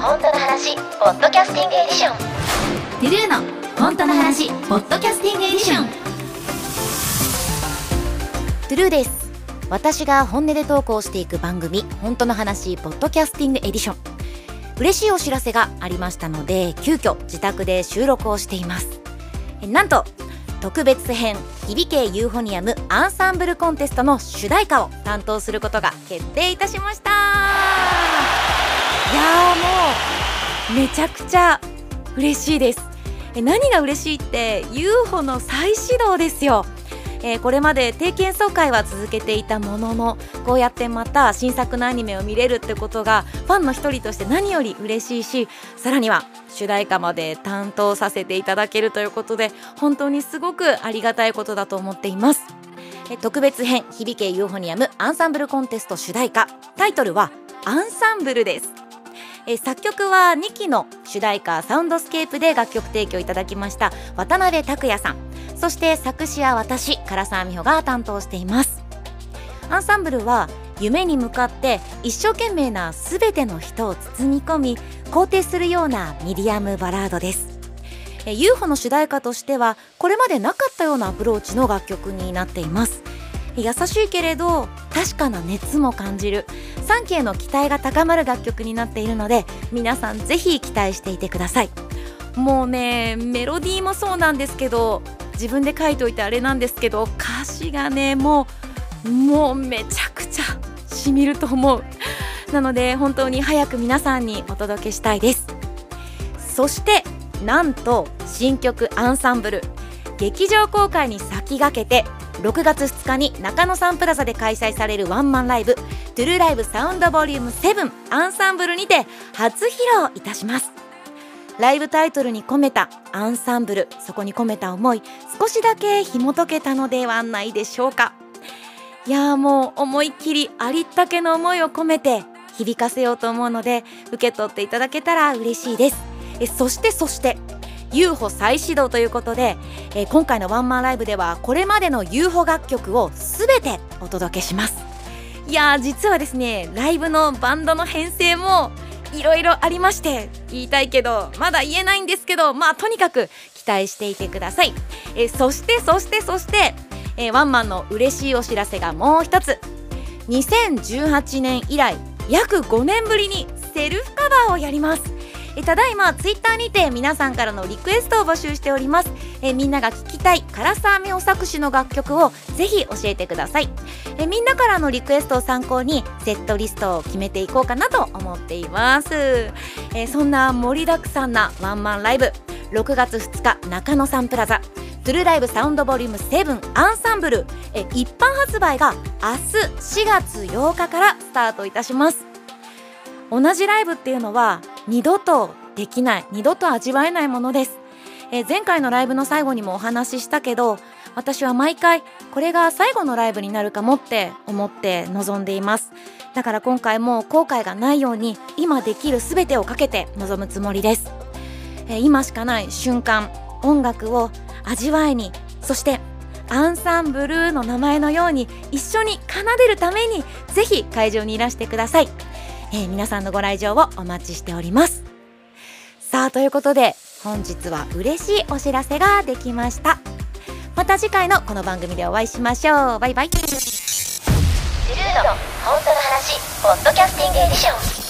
本当の話ポッドキャスティングエディション。 TRUE の本当の話ポッドキャスティングエディション。 TRUE です。私が本音で投稿していく番組本当の話ポッドキャスティングエディション。嬉しいお知らせがありましたので急遽自宅で収録をしています。えなんと特別編響けユーフォニアムアンサンブルコンテストの主題歌を担当することが決定いたしましためちゃくちゃ嬉しいです。え何が嬉しいって UFO の再始動ですよ。えーこれまで定期演奏会は続けていたもののこうやってまた新作のアニメを見れるってことがファンの一人として何より嬉しいしさらには主題歌まで担当させていただけるということで本当にすごくありがたいことだと思っています。え特別編響けユーフォニアムアンサンブルコンテスト主題歌。タイトルはアンサンブルです。え作曲は2期の主題歌サウンドスケープで楽曲提供いただきました渡辺拓也さん。そして作詞は私唐沢美帆が担当しています。アンサンブルは夢に向かって一生懸命な全ての人を包み込み肯定するようなミディアムバラードです。UFO の主題歌としてはこれまでなかったようなアプローチの楽曲になっています。優しいけれど確かな熱も感じる。3期への期待が高まる楽曲になっているので皆さんぜひ期待していてください。もうねメロディーもそうなんですけど自分で書いておいてあれなんですけど歌詞がねもうもうめちゃくちゃしみると思う。なので本当に早く皆さんにお届けしたいです。そしてなんと新曲アンサンブル。劇場公開に先駆けて6月2日に中野サンプラザで開催されるワンマンライブ「トゥルーライブサウンドボリューム7アンサンブル」にて初披露いたします。ライブタイトルに込めたアンサンブルそこに込めた思い少しだけ紐解けたのではないでしょうか。いやーもう思いっきりありったけの思いを込めて響かせようと思うので受け取っていただけたら嬉しいです。えそしてそして UFO 再始動ということで、えー今回のワンマンライブではこれまでの UFO 楽曲を全てお届けします。いや実はですねライブのバンドの編成もいろいろありまして言いたいけどまだ言えないんですけどまあとにかく期待していてください。えーそしてそしてそして、えーワンマンの嬉しいお知らせがもう一つ。2018年以来約5年ぶりにセルフカバーをやります。えただいまツイッターにて皆さんからのリクエストを募集しております。えみんなが聴きたい唐沢美穂作詞の楽曲をぜひ教えてください。えみんなからのリクエストを参考にセットリストを決めていこうかなと思っています、えそんな盛りだくさんなワンマンライブ。6月2日中野サンプラザ。トゥルーライブサウンドボリューム7アンサンブル。え一般発売が明日4月8日からスタートいたします。同じライブっていうのは二度とできない二度と味わえないものです、えー前回のライブの最後にもお話ししたけど私は毎回これが最後のライブになるかもって思って臨んでいます。だから今回も後悔がないように今できる全てをかけて臨むつもりです、えー今しかない瞬間音楽を味わいにそしてアンサンブルーの名前のように一緒に奏でるためにぜひ会場にいらしてください。えー皆さんのご来場をお待ちしております。さあということで本日は嬉しいお知らせができました。また次回のこの番組でお会いしましょう。バイバイ。ジルーの本当の話ポッドキャスティングエディション。